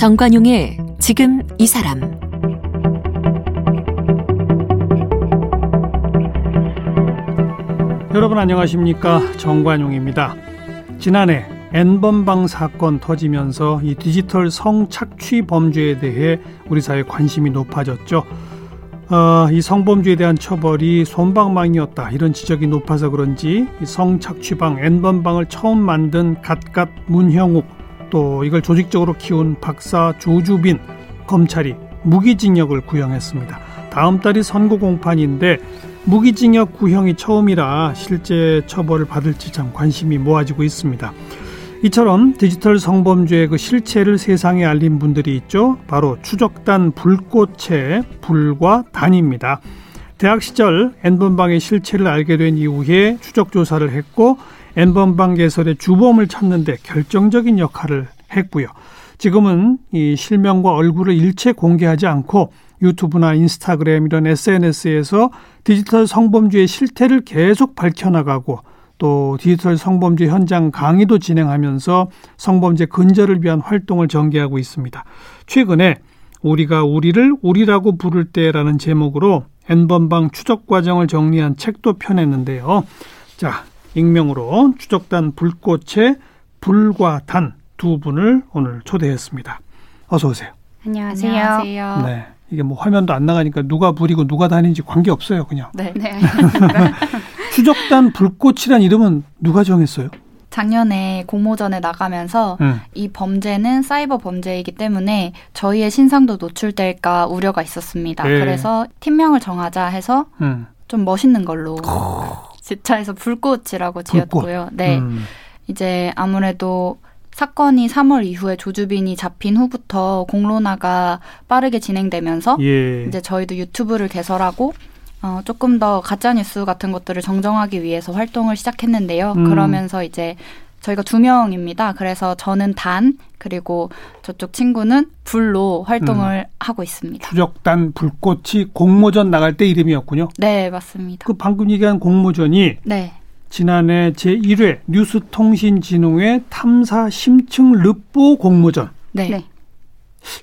정관용의 지금 이 사람 여러분 안녕하십니까 정관용입니다. 지난해 N번방 사건 터지면서 이 디지털 성착취 범죄에 대해 우리 사회 관심이 높아졌죠. 어, 이 성범죄에 대한 처벌이 손방망이었다 이런 지적이 높아서 그런지 이 성착취방 N번방을 처음 만든 갓갓 문형욱 또 이걸 조직적으로 키운 박사 조주빈 검찰이 무기징역을 구형했습니다. 다음 달이 선고 공판인데 무기징역 구형이 처음이라 실제 처벌을 받을지 참 관심이 모아지고 있습니다. 이처럼 디지털 성범죄의 그 실체를 세상에 알린 분들이 있죠. 바로 추적단 불꽃의 불과 단입니다. 대학 시절 N번방의 실체를 알게 된 이후에 추적 조사를 했고 N번방 개설의 주범을 찾는데 결정적인 역할을 했고요. 지금은 이 실명과 얼굴을 일체 공개하지 않고 유튜브나 인스타그램 이런 SNS에서 디지털 성범죄의 실태를 계속 밝혀나가고 또 디지털 성범죄 현장 강의도 진행하면서 성범죄 근절을 위한 활동을 전개하고 있습니다. 최근에 우리가 우리를 우리라고 부를 때라는 제목으로 N번방 추적 과정을 정리한 책도 펴냈는데요. 자, 익명으로 추적단 불꽃의 불과 단 두 분을 오늘 초대했습니다. 어서 오세요. 안녕하세요. 안녕하세요. 네. 이게 뭐 화면도 안 나가니까 누가 불이고 누가 단인지 관계 없어요, 그냥. 네. 네. 추적단 불꽃이란 이름은 누가 정했어요? 작년에 공모전에 나가면서 음. 이 범죄는 사이버 범죄이기 때문에 저희의 신상도 노출될까 우려가 있었습니다. 네. 그래서 팀명을 정하자 해서 음. 좀 멋있는 걸로 지차에서 불꽃이라고 지었고요. 불꽃. 네. 음. 이제 아무래도 사건이 3월 이후에 조주빈이 잡힌 후부터 공론화가 빠르게 진행되면서 예. 이제 저희도 유튜브를 개설하고 어, 조금 더 가짜 뉴스 같은 것들을 정정하기 위해서 활동을 시작했는데요. 음. 그러면서 이제 저희가 두 명입니다. 그래서 저는 단 그리고 저쪽 친구는 불로 활동을 음. 하고 있습니다. 추적단 불꽃이 공모전 나갈 때 이름이었군요. 네, 맞습니다. 그 방금 얘기한 공모전이 네. 지난해 제1회 뉴스통신진흥회 탐사 심층 르뽀 공모전. 네. 네.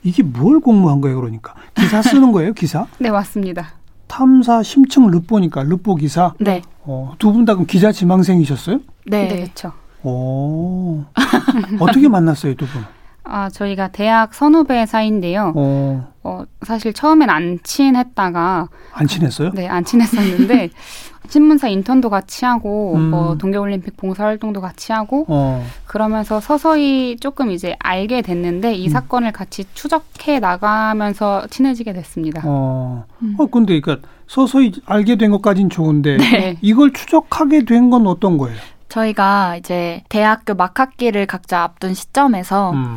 이게 뭘 공모한 거예요, 그러니까? 기사 쓰는 거예요, 기사? 네, 맞습니다. 탐사 심층 르뽀니까 르뽀 기사. 네. 어, 두 분 다 그럼 기자 지망생이셨어요? 네, 네. 그렇죠. 오. 어떻게 만났어요, 두 분? 아, 저희가 대학 선후배 사이인데요. 어. 어, 사실 처음엔 안 친했다가 안 친했어요? 네, 안 친했었는데 신문사 인턴도 같이 하고 음. 뭐 동계올림픽 봉사활동도 같이 하고 어. 그러면서 서서히 조금 이제 알게 됐는데 이 음. 사건을 같이 추적해 나가면서 친해지게 됐습니다. 어, 음. 어 근데 그러니까 서서히 알게 된 것까진 좋은데 네. 이걸 추적하게 된 건 어떤 거예요? 저희가 이제 대학교 막학기를 각자 앞둔 시점에서 음.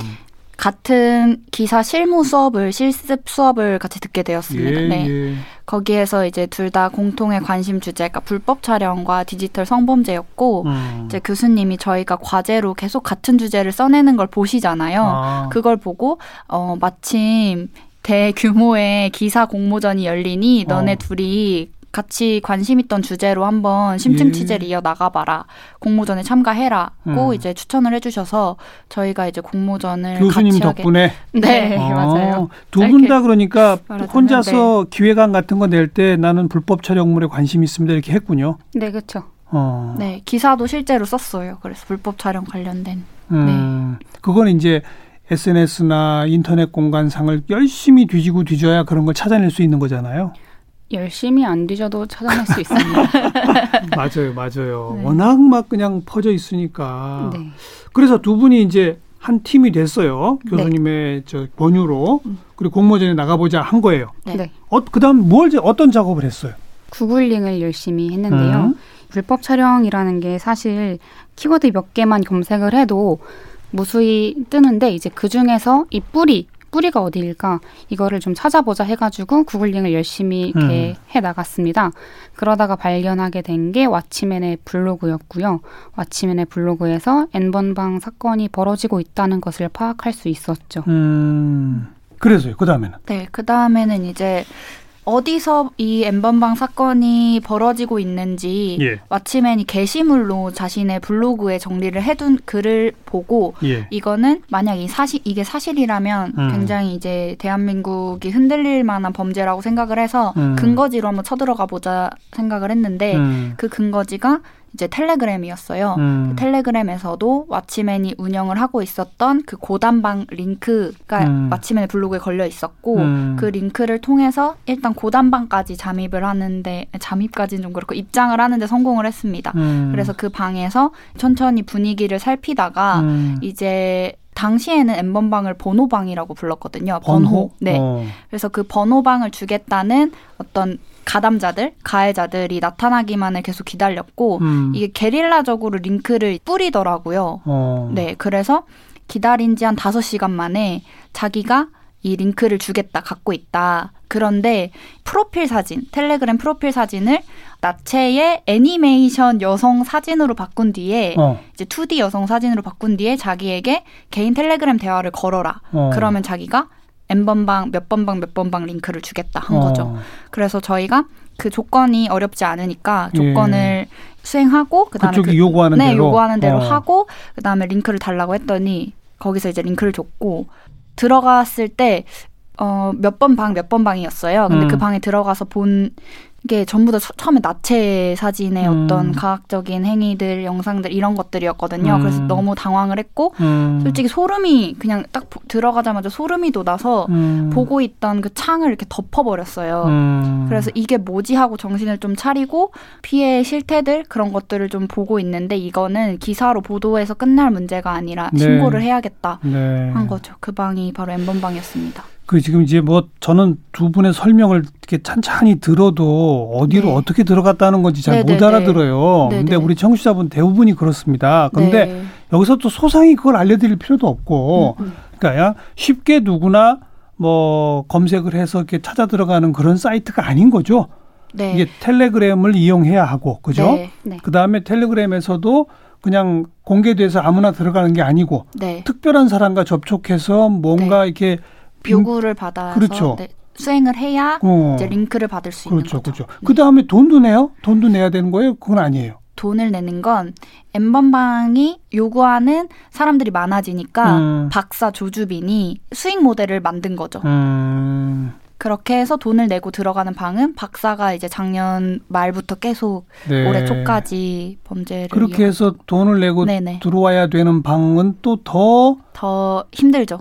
같은 기사 실무 수업을 실습 수업을 같이 듣게 되었습니다. 예, 네. 예. 거기에서 이제 둘 다 공통의 관심 주제가 불법 촬영과 디지털 성범죄였고 음. 이제 교수님이 저희가 과제로 계속 같은 주제를 써내는 걸 보시잖아요. 아. 그걸 보고 어 마침 대규모의 기사 공모전이 열리니 너네 어. 둘이 같이 관심 있던 주제로 한번 심층 예. 취재를 예. 이어 나가봐라. 공모전에 참가해라고 음. 이제 추천을 해주셔서 저희가 이제 공모전을 교수님 덕분에 네 아, 맞아요. 두 분 다 그러니까 혼자서 네. 기획안 같은 거 낼 때 나는 불법 촬영물에 관심 있습니다 이렇게 했군요. 네 그렇죠. 어. 네 기사도 실제로 썼어요. 그래서 불법 촬영 관련된. 음, 네. 그건 이제 SNS나 인터넷 공간상을 열심히 뒤지고 뒤져야 그런 걸 찾아낼 수 있는 거잖아요. 열심히 안 뒤져도 찾아낼 수 있습니다. 맞아요, 맞아요. 네. 워낙 막 그냥 퍼져 있으니까. 네. 그래서 두 분이 이제 한 팀이 됐어요. 네. 교수님의 네. 저 권유로 음. 그리고 공모전에 나가보자 한 거예요. 네. 네. 어, 그다음 뭘 어떤 작업을 했어요? 구글링을 열심히 했는데요. 음. 불법 촬영이라는 게 사실 키워드 몇 개만 검색을 해도 무수히 뜨는데 이제 그 중에서 이 뿌리 뿌리가 어디일까 이거를 좀 찾아보자 해가지고 구글링을 열심히 이렇게 음. 해 나갔습니다. 그러다가 발견하게 된 게 왓치맨의 블로그였고요. 왓치맨의 블로그에서 N번방 사건이 벌어지고 있다는 것을 파악할 수 있었죠. 음. 그래서요. 그 다음에는? 네, 그 다음에는 이제 어디서 이 엠번방 사건이 벌어지고 있는지 예. 왓치맨이 게시물로 자신의 블로그에 정리를 해둔 글을 보고 예. 이거는 만약 이 사실 이게 사실이라면 음. 굉장히 이제 대한민국이 흔들릴 만한 범죄라고 생각을 해서 음. 근거지로 한번 쳐들어가 보자 생각을 했는데 음. 그 근거지가 이제 텔레그램이었어요. 음. 그 텔레그램에서도 왓치맨이 운영을 하고 있었던 그 고단방 링크가 음. 왓치맨의 블로그에 걸려 있었고 음. 그 링크를 통해서 일단 고단방까지 잠입을 하는데 잠입까지는 좀 그렇고 입장을 하는데 성공을 했습니다. 음. 그래서 그 방에서 천천히 분위기를 살피다가 음. 이제 당시에는 엠번방을 번호방이라고 불렀거든요. 번호. 번호? 네. 어. 그래서 그 번호방을 주겠다는 어떤 가담자들, 가해자들이 나타나기만을 계속 기다렸고 음. 이게 게릴라적으로 링크를 뿌리더라고요. 어. 네, 그래서 기다린 지 한 다섯 시간 만에 자기가 이 링크를 주겠다, 갖고 있다. 그런데 프로필 사진, 텔레그램 프로필 사진을 나체의 애니메이션 여성 사진으로 바꾼 뒤에 어. 이제 2D 여성 사진으로 바꾼 뒤에 자기에게 개인 텔레그램 대화를 걸어라. 어. 그러면 자기가 N번방, 몇 번방, 몇 번방 링크를 주겠다 한 거죠. 어. 그래서 저희가 그 조건이 어렵지 않으니까 조건을 예. 수행하고 그다음에 그쪽이 그, 요구하는 네, 대로 요구하는 대로 어. 하고 그다음에 링크를 달라고 했더니 거기서 이제 링크를 줬고 들어갔을 때 어, 몇 번 방, 몇 번 방이었어요. 근데 그 음. 그 방에 들어가서 본 이게 전부 다 처음에 나체 사진의 음. 어떤 과학적인 행위들, 영상들 이런 것들이었거든요. 음. 그래서 너무 당황을 했고 음. 솔직히 소름이 그냥 딱 들어가자마자 소름이 돋아서 음. 보고 있던 그 창을 이렇게 덮어버렸어요. 음. 그래서 이게 뭐지 하고 정신을 좀 차리고 피해 실태들 그런 것들을 좀 보고 있는데 이거는 기사로 보도해서 끝날 문제가 아니라 네. 신고를 해야겠다 네. 한 거죠. 그 방이 바로 엠번 방이었습니다. 그 지금 이제 뭐 저는 두 분의 설명을 이렇게 찬찬히 들어도 어디로 네. 어떻게 들어갔다는 건지 잘못 네, 네, 알아들어요. 네네. 근데 우리 청취자분 대부분이 그렇습니다. 근데 네. 여기서 또 소상히 그걸 알려드릴 필요도 없고, 음, 음. 그러니까 쉽게 누구나 뭐 검색을 해서 이렇게 찾아 들어가는 그런 사이트가 아닌 거죠. 네. 이게 텔레그램을 이용해야 하고, 그죠? 네. 네. 그 다음에 텔레그램에서도 그냥 공개돼서 아무나 들어가는 게 아니고, 네. 특별한 사람과 접촉해서 뭔가 네. 이렇게 요구를 받아서 그렇죠. 네, 수행을 해야 어. 이제 링크를 받을 수 그렇죠, 있는 거죠. 그렇죠. 그 다음에 돈도 내요? 돈도 내야 되는 거예요? 그건 아니에요. 돈을 내는 건 엠번방이 요구하는 사람들이 많아지니까 음. 박사 조주빈이 수익 모델을 만든 거죠. 음. 그렇게 해서 돈을 내고 들어가는 방은 박사가 이제 작년 말부터 계속 네. 올해 초까지 범죄를 그렇게 해서 돈을 내고 네네. 들어와야 되는 방은 또 더더 더 힘들죠.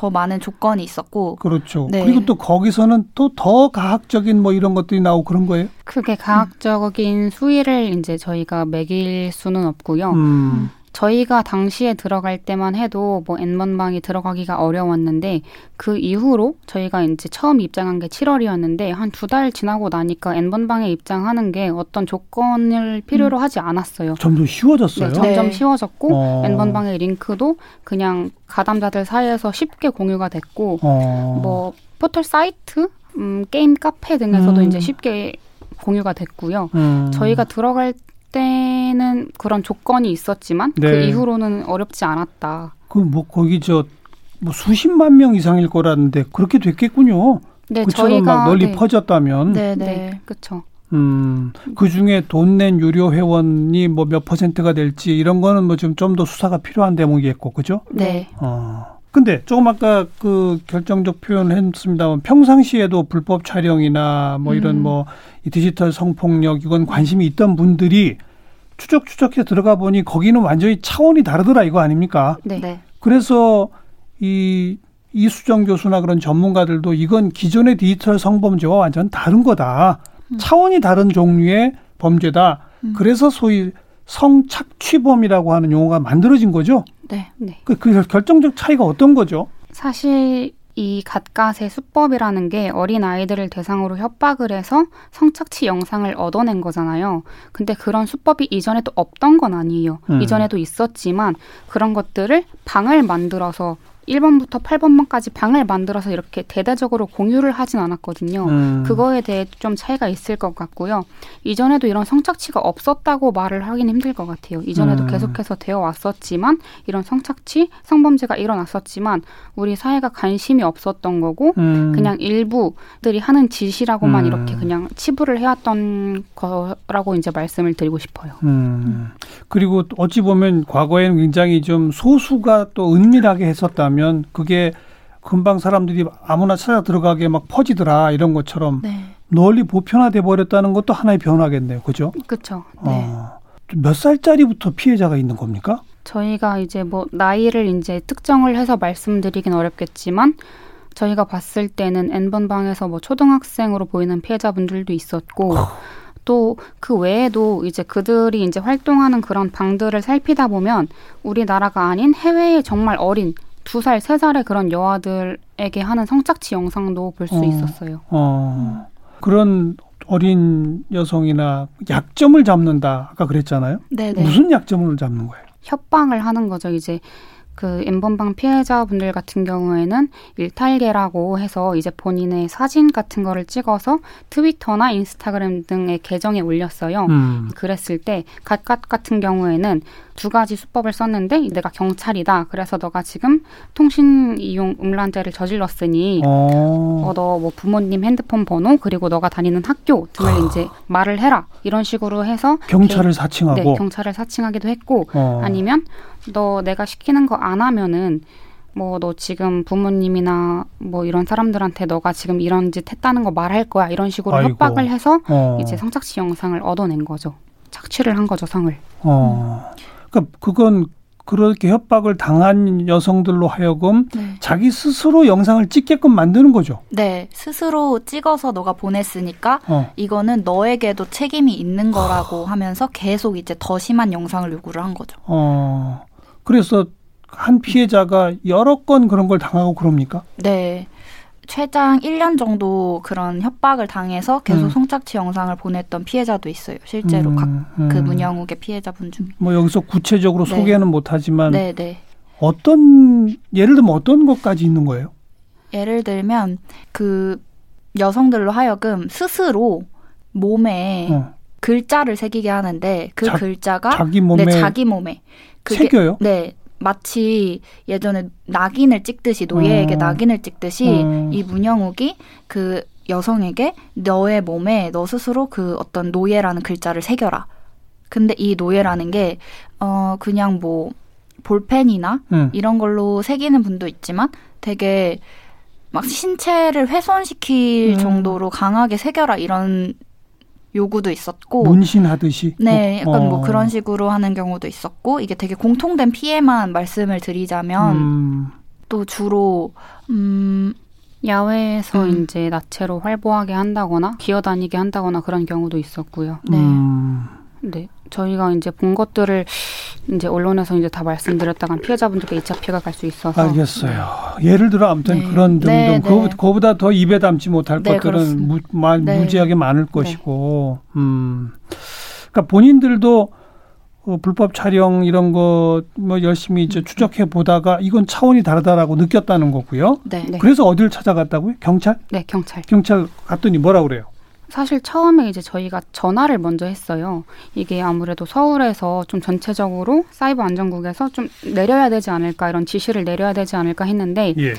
더 많은 조건이 있었고 그렇죠. 네. 그리고 또 거기서는 또 더 과학적인 뭐 이런 것들이 나오고 그런 거예요. 그게 과학적인 음. 수위를 이제 저희가 매길 수는 없고요. 음. 저희가 당시에 들어갈 때만 해도 뭐 N번방에 들어가기가 어려웠는데 그 이후로 저희가 이제 처음 입장한 게 7월이었는데 한 두 달 지나고 나니까 N번방에 입장하는 게 어떤 조건을 필요로 음. 하지 않았어요. 점점 쉬워졌어요. 네, 점점 네. 쉬워졌고 어. N번방의 링크도 그냥 가담자들 사이에서 쉽게 공유가 됐고 어. 뭐 포털 사이트, 음, 게임 카페 등에서도 음. 이제 쉽게 공유가 됐고요. 음. 저희가 들어갈 때는 그런 조건이 있었지만 그 네. 그 이후로는 어렵지 않았다. 그뭐 거기 저 뭐 수십만 명 이상일 거라는데 그렇게 됐겠군요. 네, 그처럼 저희가 막 널리 네. 퍼졌다면. 네, 네, 네. 그렇죠. 음, 그 중에 돈 낸 유료 회원이 뭐 몇 퍼센트가 될지 이런 거는 뭐좀좀더 수사가 필요한 대목이겠고, 그죠? 네. 어. 근데 조금 아까 그 결정적 표현을 했습니다만 평상시에도 불법 촬영이나 뭐 이런 음. 뭐 디지털 성폭력 이건 관심이 있던 분들이 추적 추적해 들어가 보니 거기는 완전히 차원이 다르더라 이거 아닙니까? 네. 네. 그래서 이 이수정 교수나 그런 전문가들도 이건 기존의 디지털 성범죄와 완전 다른 거다. 음. 차원이 다른 종류의 범죄다. 음. 그래서 소위 성착취범이라고 하는 용어가 만들어진 거죠. 네. 네. 그, 그 결정적 차이가 어떤 거죠? 사실 이 갓갓의 수법이라는 게 어린 아이들을 대상으로 협박을 해서 성착취 영상을 얻어낸 거잖아요. 근데 그런 수법이 이전에도 없던 건 아니에요. 음. 이전에도 있었지만 그런 것들을 방을 만들어서 1번부터 8번만까지 방을 만들어서 이렇게 대대적으로 공유를 하진 않았거든요. 음. 그거에 대해 좀 차이가 있을 것 같고요. 이전에도 이런 성착취가 없었다고 말을 하긴 힘들 것 같아요. 이전에도 음. 계속해서 되어 왔었지만 이런 성착취, 성범죄가 일어났었지만 우리 사회가 관심이 없었던 거고 음. 그냥 일부들이 하는 짓이라고만 음. 이렇게 그냥 치부를 해왔던 거라고 이제 말씀을 드리고 싶어요. 음. 그리고 어찌 보면 과거에는 굉장히 좀 소수가 또 은밀하게 했었다면 하면 그게 금방 사람들이 아무나 찾아 들어가게 막 퍼지더라 이런 것처럼 네. 널리 보편화돼 버렸다는 것도 하나의 변화겠네요. 그죠? 그렇죠. 네. 어, 몇 살짜리부터 피해자가 있는 겁니까? 저희가 이제 뭐 나이를 이제 특정을 해서 말씀드리긴 어렵겠지만 저희가 봤을 때는 N번 방에서 뭐 초등학생으로 보이는 피해자분들도 있었고 또 그 외에도 이제 그들이 이제 활동하는 그런 방들을 살피다 보면 우리나라가 아닌 해외에 정말 어린 두 살, 세 살의 그런 여아들에게 하는 성착취 영상도 볼수 어, 있었어요. 어. 그런 어린 여성이나 약점을 잡는다. 아까 그랬잖아요. 네 무슨 약점을 잡는 거예요? 협박을 하는 거죠. 이제 그 엠번방 피해자분들 같은 경우에는 일탈계라고 해서 이제 본인의 사진 같은 거를 찍어서 트위터나 인스타그램 등의 계정에 올렸어요. 음. 그랬을 때 갓갓 같은 경우에는 두 가지 수법을 썼는데 내가 경찰이다. 그래서 너가 지금 통신 이용 음란죄를 저질렀으니 어, 어너 뭐 부모님 핸드폰 번호 그리고 너가 다니는 학교 등을 아. 이제 말을 해라. 이런 식으로 해서 경찰을 개, 사칭하고 네, 경찰을 사칭하기도 했고 어. 아니면 너 내가 시키는 거 안 하면은 뭐너 지금 부모님이나 뭐 이런 사람들한테 너가 지금 이런 짓 했다는 거 말할 거야 이런 식으로 아이고. 협박을 해서 어. 이제 성착취 영상을 얻어낸 거죠. 착취를 한 거죠 성을. 어. 그러니까 그건 그렇게 협박을 당한 여성들로 하여금 네. 자기 스스로 영상을 찍게끔 만드는 거죠. 네, 스스로 찍어서 너가 보냈으니까 어. 이거는 너에게도 책임이 있는 거라고 하면서 계속 이제 더 심한 영상을 요구를 한 거죠. 어. 그래서 한 피해자가 여러 건 그런 걸 당하고 그럽니까? 네. 최장 1년 정도 그런 협박을 당해서 계속 음. 성착취 영상을 보냈던 피해자도 있어요. 실제로 음, 각그 음. 문영욱의 피해자분 중에. 뭐 여기서 구체적으로 네. 소개는 못하지만 네, 네. 어떤 예를 들면 어떤 것까지 있는 거예요? 예를 들면 그 여성들로 하여금 스스로 몸에 어. 글자를 새기게 하는데 그 자, 글자가 자기 몸에 네, 자기 몸에 그게, 새겨요? 네. 마치 예전에 낙인을 찍듯이 노예에게 어. 낙인을 찍듯이 어. 이 문영욱이 그 여성에게 너의 몸에 너 스스로 그 어떤 노예라는 글자를 새겨라. 근데 이 노예라는 게 어 그냥 뭐 볼펜이나 음. 이런 걸로 새기는 분도 있지만 되게 막 신체를 훼손시킬 음. 정도로 강하게 새겨라 이런 요구도 있었고 문신하듯이 네 약간 뭐 어. 뭐 그런 식으로 하는 경우도 있었고 이게 되게 공통된 피해만 말씀을 드리자면 음. 또 주로 음 야외에서 음. 이제 나체로 활보하게 한다거나 기어다니게 한다거나 그런 경우도 있었고요. 네. 음. 네. 저희가 이제 본 것들을 이제 언론에서 이제 다 말씀드렸다가 피해자분들께 2차 피해가 갈 수 있어서 알겠어요. 네. 예를 들어 아무튼 네. 그런 등등 네, 그, 그거 보다 더 입에 담지 못할 네, 것들은 무, 마, 네. 무지하게 많을 네. 것이고 음. 그러니까 본인들도 어, 불법 촬영 이런 거 뭐 열심히 이제 추적해 보다가 이건 차원이 다르다라고 느꼈다는 거고요. 네. 그래서 어디를 찾아갔다고요? 경찰? 네, 경찰. 경찰 갔더니 뭐라 그래요? 사실 처음에 이제 저희가 전화를 먼저 했어요. 이게 아무래도 서울에서 좀 전체적으로 사이버 안전국에서 좀 내려야 되지 않을까 이런 지시를 내려야 되지 않을까 했는데 예.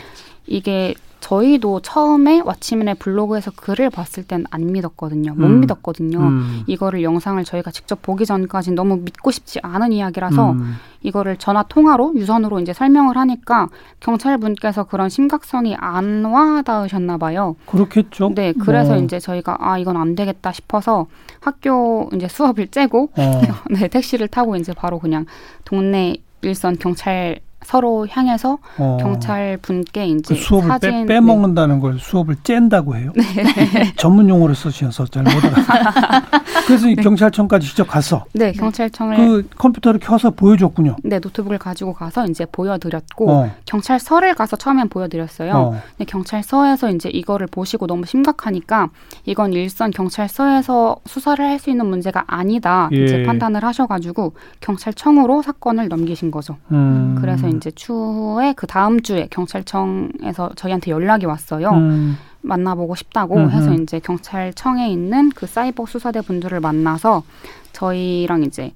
이게 저희도 처음에 왓치맨의 블로그에서 글을 봤을 땐 안 믿었거든요. 못 음. 믿었거든요. 음. 이거를 영상을 저희가 직접 보기 전까지 너무 믿고 싶지 않은 이야기라서 음. 이거를 전화 통화로 유선으로 이제 설명을 하니까 경찰분께서 그런 심각성이 안 와닿으셨나 봐요. 그렇겠죠. 네, 그래서 어. 이제 저희가 아 이건 안 되겠다 싶어서 학교 이제 수업을 째고 어. 네 택시를 타고 이제 바로 그냥 동네 일선 경찰 서로 향해서 어. 경찰 분께 이제 그 수업을 사진, 빼, 빼먹는다는 네. 걸 수업을 쨘다고 해요. 네. 전문 용어를 쓰셔서 잘 못 알아. 그래서 네. 경찰청까지 직접 가서 네 경찰청을 그 컴퓨터를 켜서 보여줬군요. 네 노트북을 가지고 가서 이제 보여드렸고 어. 경찰서를 가서 처음엔 보여드렸어요. 어. 근데 경찰서에서 이제 이거를 보시고 너무 심각하니까 이건 일선 경찰서에서 수사를 할 수 있는 문제가 아니다 예. 이제 판단을 하셔가지고 경찰청으로 사건을 넘기신 거죠. 음. 그래서 이제 추후에 그 다음 주에 경찰청에서 저희한테 연락이 왔어요. 음. 만나보고 싶다고 음흠. 해서 이제 경찰청에 있는 그 사이버 수사대 분들을 만나서 저희랑 이제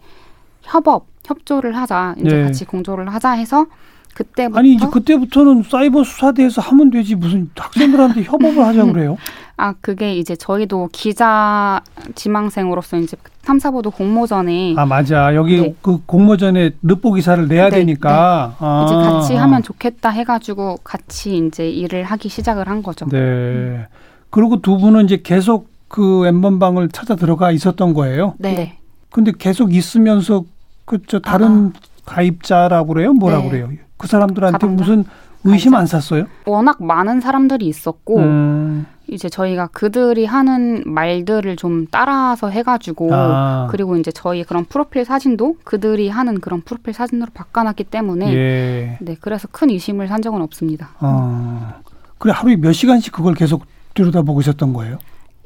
협업 협조를 하자 이제 네. 같이 공조를 하자 해서 그때부터 아니 이제 그때부터는 사이버 수사대에서 하면 되지 무슨 학생들한테 협업을 하자 그래요? 아 그게 이제 저희도 기자 지망생으로서 이제 탐사보도 공모전에 아 맞아 여기 네. 그 공모전에 르포 기사를 내야 네, 되니까 네. 아. 이제 같이 하면 좋겠다 해가지고 같이 이제 일을 하기 시작을 한 거죠. 네. 음. 그리고 두 분은 이제 계속 그 엠번방을 찾아 들어가 있었던 거예요. 네. 근데 계속 있으면서 그저 다른 아. 가입자라고 그래요? 뭐라고 네. 그래요? 그 사람들한테 가방자? 무슨 의심 안 샀어요? 워낙 많은 사람들이 있었고 음. 이제 저희가 그들이 하는 말들을 좀 따라서 해가지고 아. 그리고 이제 저희 그런 프로필 사진도 그들이 하는 그런 프로필 사진으로 바꿔놨기 때문에 예. 네 그래서 큰 의심을 산 적은 없습니다. 아. 그래 하루에 몇 시간씩 그걸 계속 들여다보고 있었던 거예요?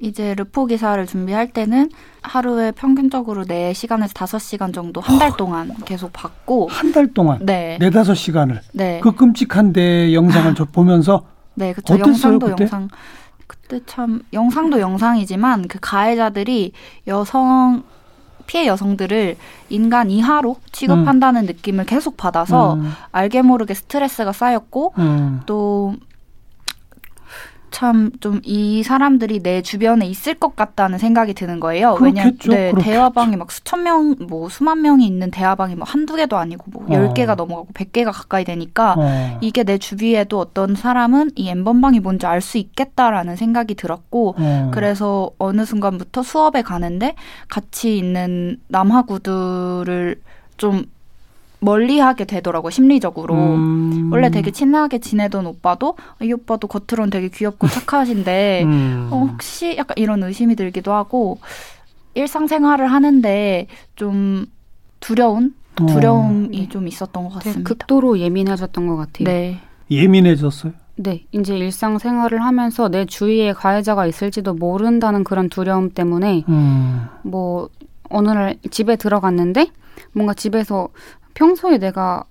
이제 르포 기사를 준비할 때는 하루에 평균적으로 4시간에서 5시간 정도 한 달 동안 계속 받고 한 달 동안 네. 4, 5시간을 네. 그 끔찍한데 영상을 아. 보면서 네, 그렇죠. 영상도 그때? 영상 그때 참 영상도 영상이지만 그 가해자들이 여성 피해 여성들을 인간 이하로 취급한다는 음. 느낌을 계속 받아서 음. 알게 모르게 스트레스가 쌓였고 음. 또 참 좀 이 사람들이 내 주변에 있을 것 같다는 생각이 드는 거예요. 왜냐하면 네, 대화방이 막 수천 명, 뭐 수만 명이 있는 대화방이 뭐 한두 개도 아니고 뭐 어. 열 개가 넘어가고 백 개가 가까이 되니까 어. 이게 내 주위에도 어떤 사람은 이 엠번방이 뭔지 알 수 있겠다라는 생각이 들었고 어. 그래서 어느 순간부터 수업에 가는데 같이 있는 남하구들을 좀 멀리하게 되더라고 심리적으로 음. 원래 되게 친하게 지내던 오빠도 이 오빠도 겉으론 되게 귀엽고 착하신데 음. 어, 혹시 약간 이런 의심이 들기도 하고 일상생활을 하는데 좀 두려운 어. 두려움이 어. 좀 있었던 것 같습니다. 극도로 예민해졌던 것 같아요. 네. 예민해졌어요? 네, 이제 일상생활을 하면서 내 주위에 가해자가 있을지도 모른다는 그런 두려움 때문에 음. 뭐 어느 날 집에 들어갔는데 뭔가 집에서 평소에 내가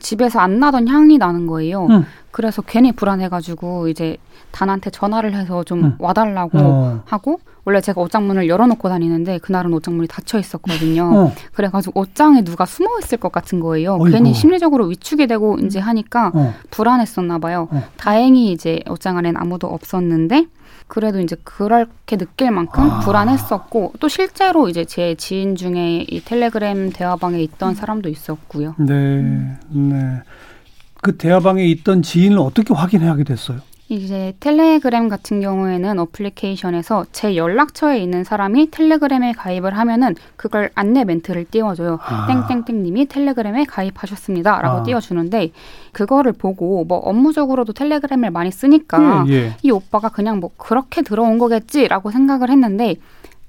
집에서 안 나던 향이 나는 거예요. 응. 그래서 괜히 불안해가지고 이제 단한테 전화를 해서 좀 응. 와달라고 어. 하고 원래 제가 옷장문을 열어놓고 다니는데 그날은 옷장문이 닫혀 있었거든요. 어. 그래가지고 옷장에 누가 숨어 있을 것 같은 거예요. 어이구. 괜히 심리적으로 위축이 되고 이제 하니까 어. 불안했었나 봐요. 어. 다행히 이제 옷장 안엔 아무도 없었는데 그래도 이제 그렇게 느낄 만큼 아. 불안했었고 또 실제로 이제 제 지인 중에 이 텔레그램 대화방에 있던 사람도 있었고요. 네, 음. 네. 그 대화방에 있던 지인을 어떻게 확인하게 됐어요? 이제 텔레그램 같은 경우에는 어플리케이션에서 제 연락처에 있는 사람이 텔레그램에 가입을 하면은 그걸 안내 멘트를 띄워줘요. 아. 땡땡땡님이 텔레그램에 가입하셨습니다라고 아. 띄워주는데 그거를 보고 뭐 업무적으로도 텔레그램을 많이 쓰니까 예, 예. 이 오빠가 그냥 뭐 그렇게 들어온 거겠지라고 생각을 했는데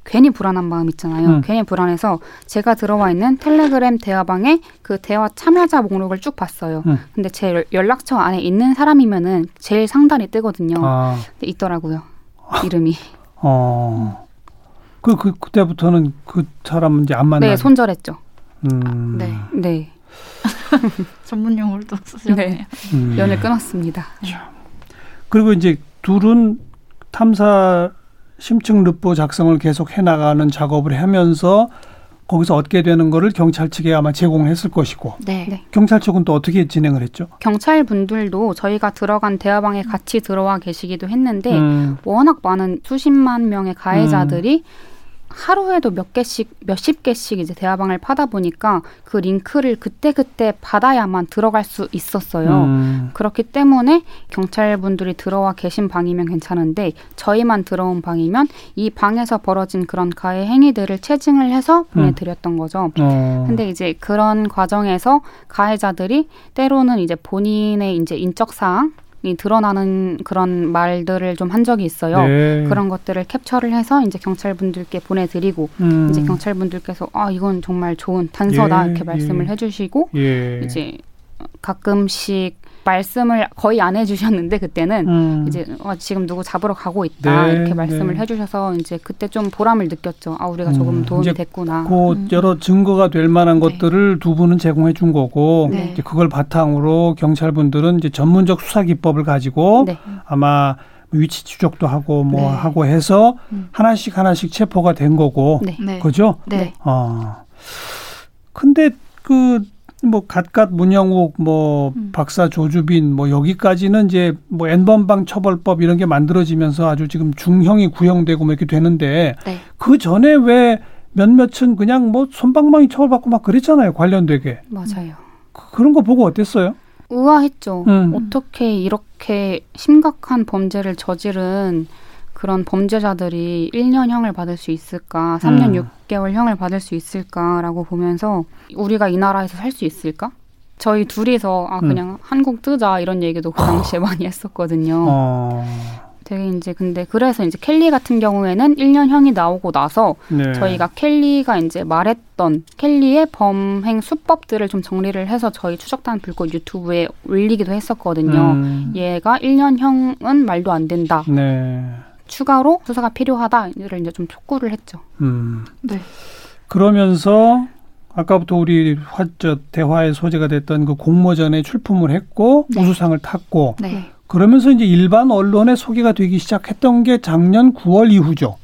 괜히 불안한 마음 있잖아요. 음. 괜히 불안해서 제가 들어와 있는 텔레그램 대화방에 그 대화 참여자 목록을 쭉 봤어요. 음. 근데 제 연락처 안에 있는 사람이면은 제일 상단이 뜨거든요. 아. 있더라고요. 이름이. 어. 그, 그, 그때부터는 그 사람은 이제 안 만나. 네, 손절했죠. 음. 네. 네. 전문 용어를 또 쓰셨네요. 네. 음. 연을 끊었습니다. 그리고 이제 둘은 탐사 심층 르포 작성을 계속 해나가는 작업을 하면서 거기서 얻게 되는 거를 경찰 측에 아마 제공했을 것이고 네. 네. 경찰 측은 또 어떻게 진행을 했죠? 경찰 분들도 저희가 들어간 대화방에 같이 들어와 계시기도 했는데 음. 워낙 많은 수십만 명의 가해자들이 음. 하루에도 몇 개씩 몇십 개씩 이제 대화방을 파다 보니까 그 링크를 그때그때 받아야만 들어갈 수 있었어요. 음. 그렇기 때문에 경찰분들이 들어와 계신 방이면 괜찮은데 저희만 들어온 방이면 이 방에서 벌어진 그런 가해 행위들을 체증을 해서 보내드렸던 거죠. 음. 근데 이제 그런 과정에서 가해자들이 때로는 이제 본인의 이제 인적 사항 이 드러나는 그런 말들을 좀 한 적이 있어요. 네. 그런 것들을 캡처를 해서 이제 경찰분들께 보내드리고 음. 이제 경찰분들께서 아 이건 정말 좋은 단서다 예, 이렇게 말씀을 예. 해주시고 예. 이제 가끔씩 말씀을 거의 안 해주셨는데 그때는 음. 이제 어, 지금 누구 잡으러 가고 있다 네, 이렇게 말씀을 네. 해주셔서 이제 그때 좀 보람을 느꼈죠. 아 우리가 조금 음. 도움이 됐구나. 그 음. 여러 증거가 될 만한 네. 것들을 두 분은 제공해 준 거고 네. 이제 그걸 바탕으로 경찰분들은 이제 전문적 수사 기법을 가지고 네. 아마 위치 추적도 하고 뭐 네. 하고 해서 음. 하나씩 하나씩 체포가 된 거고 그죠? 네. 어. 근데 그 뭐 갓갓 문영욱 뭐 음. 박사 조주빈 뭐 여기까지는 이제 뭐 N번방 처벌법 이런 게 만들어지면서 아주 지금 중형이 구형되고 뭐 이렇게 되는데 네. 그 전에 왜 몇몇은 그냥 뭐 손방망이 처벌받고 막 그랬잖아요 관련되게 맞아요 그, 그런 거 보고 어땠어요? 우아했죠. 음. 어떻게 이렇게 심각한 범죄를 저지른 그런 범죄자들이 1년형을 받을 수 있을까, 3년 음. 6개월형을 받을 수 있을까라고 보면서 우리가 이 나라에서 살 수 있을까? 저희 둘이서 아 음. 그냥 음. 한국 뜨자 이런 얘기도 그 당시에 많이 했었거든요. 어. 되게 이제 근데 그래서 이제 켈리 같은 경우에는 1년형이 나오고 나서 네. 저희가 켈리가 이제 말했던 켈리의 범행 수법들을 좀 정리를 해서 저희 추적단 불꽃 유튜브에 올리기도 했었거든요. 음. 얘가 1년형은 말도 안 된다. 네. 추가로 수사가 필요하다를 이제 좀 촉구를 했죠. 음. 네. 그러면서 아까부터 우리 화, 저, 대화의 소재가 됐던 그 공모전에 출품을 했고 네. 우수상을 탔고 네. 그러면서 이제 일반 언론에 소개가 되기 시작했던 게 작년 9월 이후죠.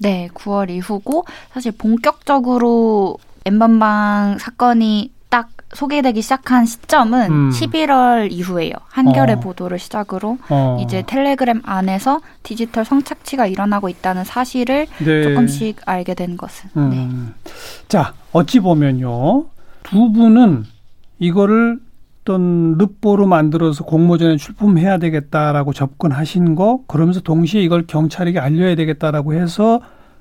네, 9월 이후고 사실 본격적으로 엠번방 사건이 소개되기 시작한 시점은 음. 11월 이후에요. 한겨레 어. 보도를 시작으로 어. 이제 텔레그램 안에서 디지털 성착취가 일어나고 있다는 사실을 네. 조금씩 알게 된 것은. 음. 네. 자, 어찌 보면요. 두 분은 이거를 어떤 르보로 만들어서 공모전에 출품해야 되겠다라고 접근하신 거 그러면서 동시에 이걸 경찰에게 알려야 되겠다라고 해서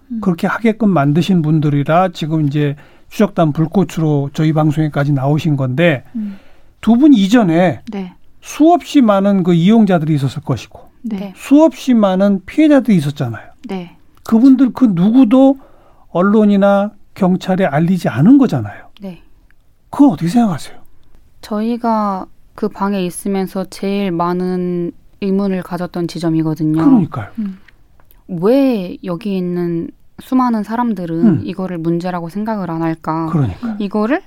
음. 그렇게 하게끔 만드신 분들이라 지금 이제 추적단 불꽃으로 저희 방송에까지 나오신 건데 음. 두분 이전에 네. 수없이 많은 그 이용자들이 있었을 것이고 네. 수없이 많은 피해자들이 있었잖아요. 네. 그분들 그 누구도 언론이나 경찰에 알리지 않은 거잖아요. 네. 그거 어떻게 생각하세요? 저희가 그 방에 있으면서 제일 많은 의문을 가졌던 지점이거든요. 그러니까요. 음. 왜 여기 있는 수많은 사람들은 음. 이거를 문제라고 생각을 안 할까? 그러니까. 이거를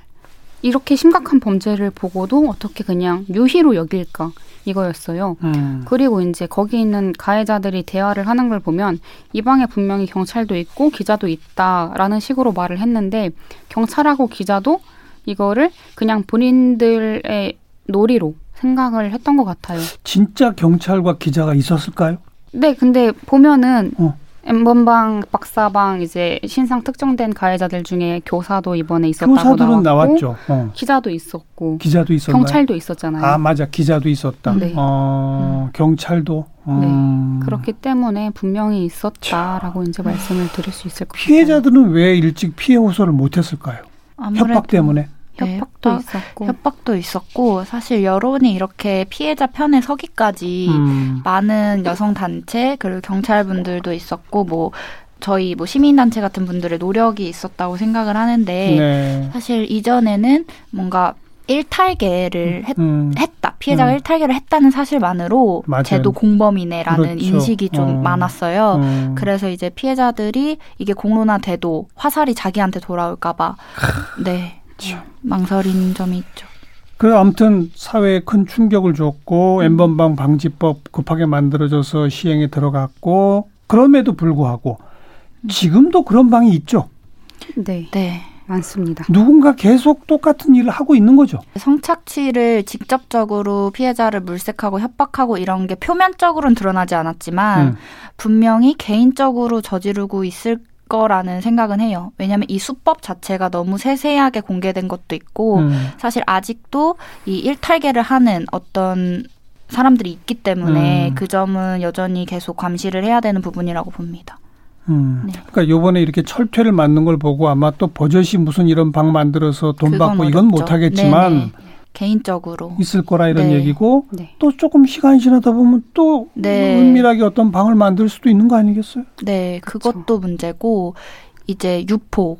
이렇게 심각한 범죄를 보고도 어떻게 그냥 유희로 여길까? 이거였어요. 음. 그리고 이제 거기 있는 가해자들이 대화를 하는 걸 보면 이 방에 분명히 경찰도 있고 기자도 있다라는 식으로 말을 했는데 경찰하고 기자도 이거를 그냥 본인들의 놀이로 생각을 했던 것 같아요. 진짜 경찰과 기자가 있었을까요? 네, 근데 보면은 어. 엠번방, 박사방 이제 신상 특정된 가해자들 중에 교사도 이번에 있었다고 교사들은 나왔고 어. 기자도 있었고 기자도 있었 경찰도 있었잖아요. 아 맞아 기자도 있었다. 네. 어, 음. 경찰도 음. 네. 그렇기 때문에 분명히 있었다라고 자. 이제 말씀을 드릴 수 있을 것 같아요. 피해자들은 왜 일찍 피해 호소를 못했을까요? 협박 때문에. 네, 협박도 협박, 있었고 협박도 있었고 사실 여론이 이렇게 피해자 편에 서기까지 음. 많은 여성 단체 그리고 경찰 분들도 있었고 뭐 저희 뭐 시민단체 같은 분들의 노력이 있었다고 생각을 하는데 네. 사실 이전에는 뭔가 일탈계를 했, 음. 했다 피해자가 음. 일탈계를 했다는 사실만으로 맞아요. 제도 공범이네라는 그렇죠. 인식이 좀 어. 많았어요. 음. 그래서 이제 피해자들이 이게 공론화돼도 화살이 자기한테 돌아올까봐 네 그렇죠. 망설이는 점이 있죠. 그 아무튼 사회에 큰 충격을 줬고 엠번방 방지법 급하게 만들어져서 시행에 들어갔고 그럼에도 불구하고 지금도 그런 방이 있죠. 네. 네. 많습니다. 누군가 계속 똑같은 일을 하고 있는 거죠. 성착취를 직접적으로 피해자를 물색하고 협박하고 이런 게 표면적으로는 드러나지 않았지만 음. 분명히 개인적으로 저지르고 있을 거라는 생각은 해요. 왜냐하면 이 수법 자체가 너무 세세하게 공개된 것도 있고 음. 사실 아직도 이 일탈계를 하는 어떤 사람들이 있기 때문에 음. 그 점은 여전히 계속 감시를 해야 되는 부분이라고 봅니다. 음. 네. 그러니까 요번에 이렇게 철퇴를 맞는 걸 보고 아마 또 버젓이 무슨 이런 방 만들어서 돈 받고 이건 못 하겠지만 네네. 개인적으로 있을 거라 이런 네. 얘기고 네. 또 조금 시간이 지나다 보면 또 네. 은밀하게 어떤 방을 만들 수도 있는 거 아니겠어요? 네, 그것도 그렇죠. 문제고 이제 유포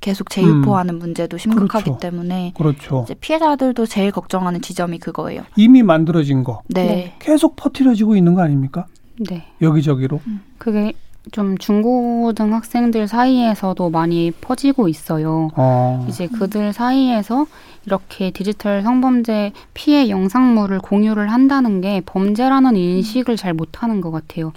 계속 재유포하는 음. 문제도 심각하기 그렇죠. 때문에 그렇죠. 이제 피해자들도 제일 걱정하는 지점이 그거예요. 이미 만들어진 거 네. 계속 퍼뜨려지고 있는 거 아닙니까? 네. 여기저기로. 음. 그게 좀 중고등학생들 사이에서도 많이 퍼지고 있어요. 어. 이제 그들 사이에서 이렇게 디지털 성범죄 피해 영상물을 공유를 한다는 게 범죄라는 인식을 잘 못하는 것 같아요.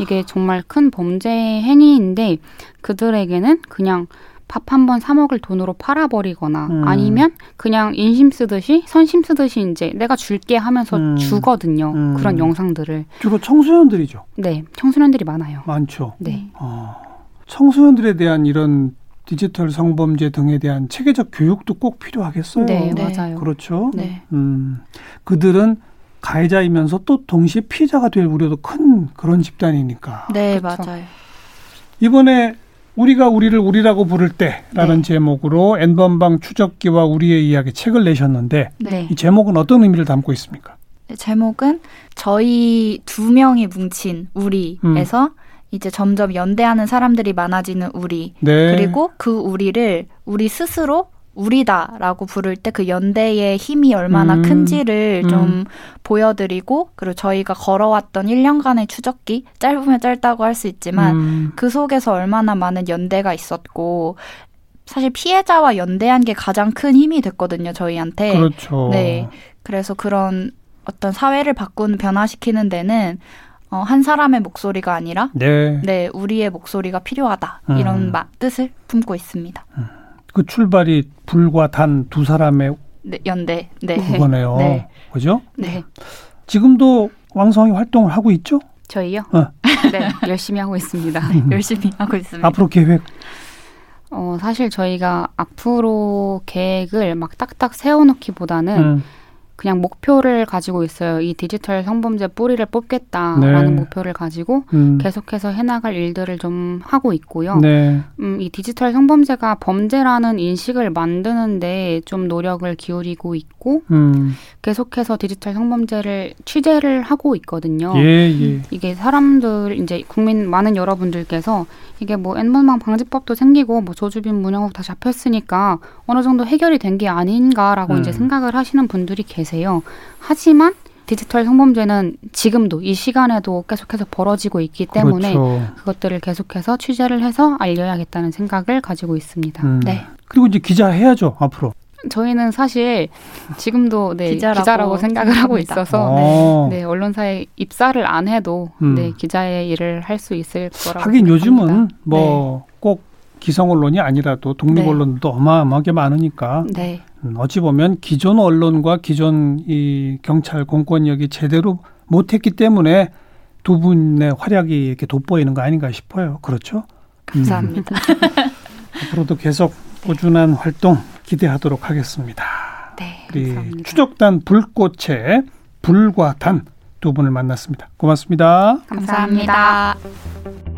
이게 정말 큰 범죄 행위인데 그들에게는 그냥 밥 한 번 사 먹을 돈으로 팔아버리거나 음. 아니면 그냥 인심 쓰듯이 선심 쓰듯이 이제 내가 줄게 하면서 음. 주거든요. 음. 그런 영상들을. 주로 청소년들이죠. 네, 청소년들이 많아요. 많죠. 네. 어. 청소년들에 대한 이런 디지털 성범죄 등에 대한 체계적 교육도 꼭 필요하겠어요. 네, 네. 맞아요. 그렇죠. 네. 음, 그들은 가해자이면서 또 동시에 피해자가 될 우려도 큰 그런 집단이니까. 네, 그렇죠. 맞아요. 이번에 우리가 우리를 우리라고 부를 때라는 네. 제목으로 N번방 추적기와 우리의 이야기 책을 내셨는데 네. 이 제목은 어떤 의미를 담고 있습니까? 네, 제목은 저희 두 명이 뭉친 우리에서 음. 이제 점점 연대하는 사람들이 많아지는 우리 네. 그리고 그 우리를 우리 스스로 우리다라고 부를 때 그 연대의 힘이 얼마나 음. 큰지를 음. 좀 보여드리고 그리고 저희가 걸어왔던 1년간의 추적기 짧으면 짧다고 할 수 있지만 음. 그 속에서 얼마나 많은 연대가 있었고 사실 피해자와 연대한 게 가장 큰 힘이 됐거든요 저희한테. 그렇죠. 네. 그래서 그런 어떤 사회를 바꾸는 변화시키는 데는 어, 한 사람의 목소리가 아니라 네, 네 우리의 목소리가 필요하다 음. 이런 마, 뜻을 품고 있습니다. 음. 그 출발이 불과 단 두 사람의 네, 연대 네. 그거네요. 네. 그죠? 네. 지금도 왕성히 활동을 하고 있죠? 저희요? 어. 네, 열심히 하고 있습니다. 열심히 하고 있습니다. 앞으로 계획? 어, 사실 저희가 앞으로 계획을 막 딱딱 세워놓기보다는 음. 그냥 목표를 가지고 있어요. 이 디지털 성범죄 뿌리를 뽑겠다라는 네. 목표를 가지고 음. 계속해서 해나갈 일들을 좀 하고 있고요. 네. 음, 이 디지털 성범죄가 범죄라는 인식을 만드는데 좀 노력을 기울이고 있고 음. 계속해서 디지털 성범죄를 취재를 하고 있거든요. 예, 예. 이게 사람들 이제 국민 많은 여러분들께서 이게 뭐 N번방 방지법도 생기고 뭐 조주빈 문영욱 다 잡혔으니까 어느 정도 해결이 된 게 아닌가라고 음. 이제 생각을 하시는 분들이 계세요. 하지만 디지털 성범죄는 지금도 이 시간에도 계속해서 벌어지고 있기 때문에 그렇죠. 그것들을 계속해서 취재를 해서 알려야겠다는 생각을 가지고 있습니다. 음. 네. 그리고 이제 기자 해야죠 앞으로. 저희는 사실 지금도 네, 기자라고, 기자라고 생각을 하고 있어서 네, 네, 언론사에 입사를 안 해도 음. 네, 기자의 일을 할 수 있을 거라고 하긴 요즘은 뭐꼭 네. 기성 언론이 아니라도 독립 네. 언론도 어마어마하게 많으니까 네. 음, 어찌 보면 기존 언론과 기존 이 경찰 공권력이 제대로 못했기 때문에 두 분의 활약이 이렇게 돋보이는 거 아닌가 싶어요. 그렇죠? 감사합니다. 음. 앞으로도 계속 꾸준한 활동 기대하도록 하겠습니다. 네, 우리. 추적단 불꽃의 불과 단 두 분을 만났습니다. 고맙습니다. 감사합니다. 감사합니다.